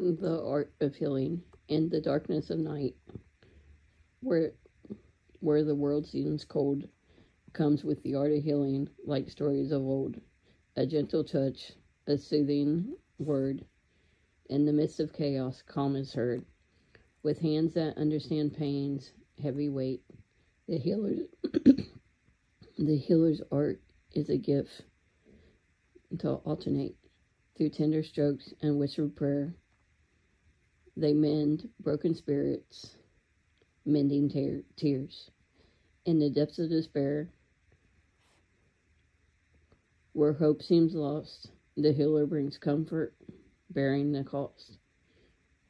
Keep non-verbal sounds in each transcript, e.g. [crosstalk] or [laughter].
the art of healing in the darkness of night, where where the world seems cold, comes with the art of healing, like stories of old. A gentle touch, a soothing word. In the midst of chaos, calm is heard. With hands that understand pain's heavy weight, the healer's [coughs] the healer's art is a gift to alternate through tender strokes and whispered prayer. They mend broken spirits, mending tear, tears. In the depths of despair, where hope seems lost, the healer brings comfort, bearing the cost.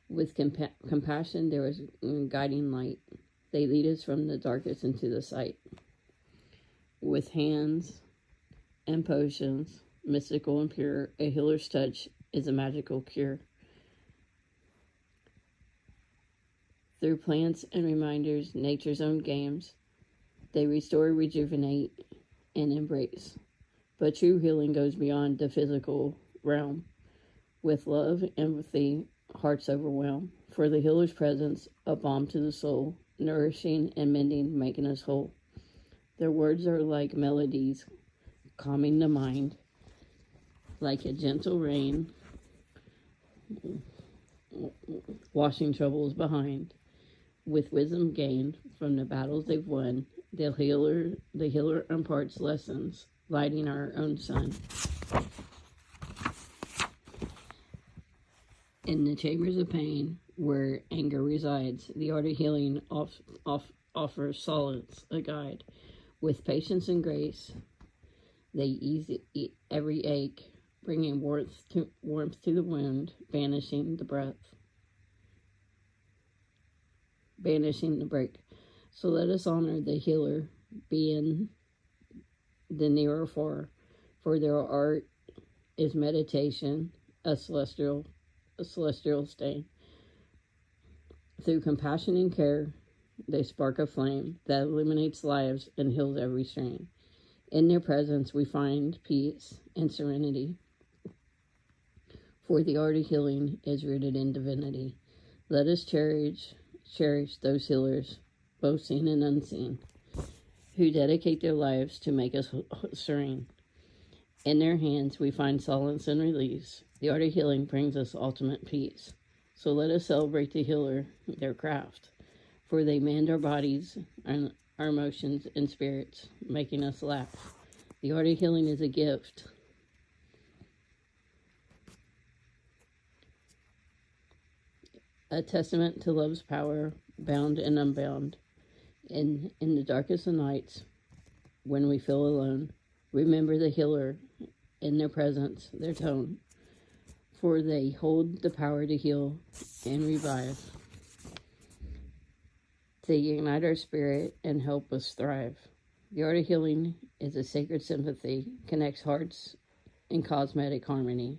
With compa- compassion, there is guiding light. They lead us from the darkest into the sight. With hands and potions, mystical and pure, a healer's touch is a magical cure. Through plants and reminders, nature's own games, they restore, rejuvenate, and embrace. But true healing goes beyond the physical realm. With love, empathy, hearts overwhelm. For the healer's presence, a balm to the soul, nourishing and mending, making us whole. Their words are like melodies, calming the mind, like a gentle rain, washing troubles behind. With wisdom gained from the battles they've won, the healer, the healer imparts lessons, lighting our own sun. In the chambers of pain, where anger resides, the art of healing off, off, offers solace, a guide. With patience and grace, they ease every ache, bringing warmth to, warmth to the wound, banishing the breath, banishing the break. So let us honor the healer, being the nearer far, for their art is meditation, a celestial, a celestial stain. Through compassion and care, they spark a flame that illuminates lives and heals every strain. In their presence, we find peace and serenity. For the art of healing is rooted in divinity. Let us cherish, cherish those healers, both seen and unseen, who dedicate their lives to make us serene. In their hands, we find solace and release. The art of healing brings us ultimate peace. So let us celebrate the healer, their craft, for they mend our bodies and our emotions and spirits, making us laugh. The art of healing is a gift. A testament to love's power, bound and unbound. In, in the darkest of nights, when we feel alone, remember the healer in their presence, their tone, for they hold the power to heal and revive. They ignite our spirit and help us thrive. The art of healing is a sacred sympathy, connects hearts in cosmetic harmony.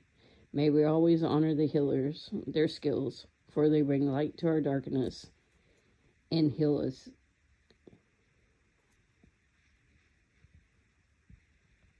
May we always honor the healers, their skills, for they bring light to our darkness and heal us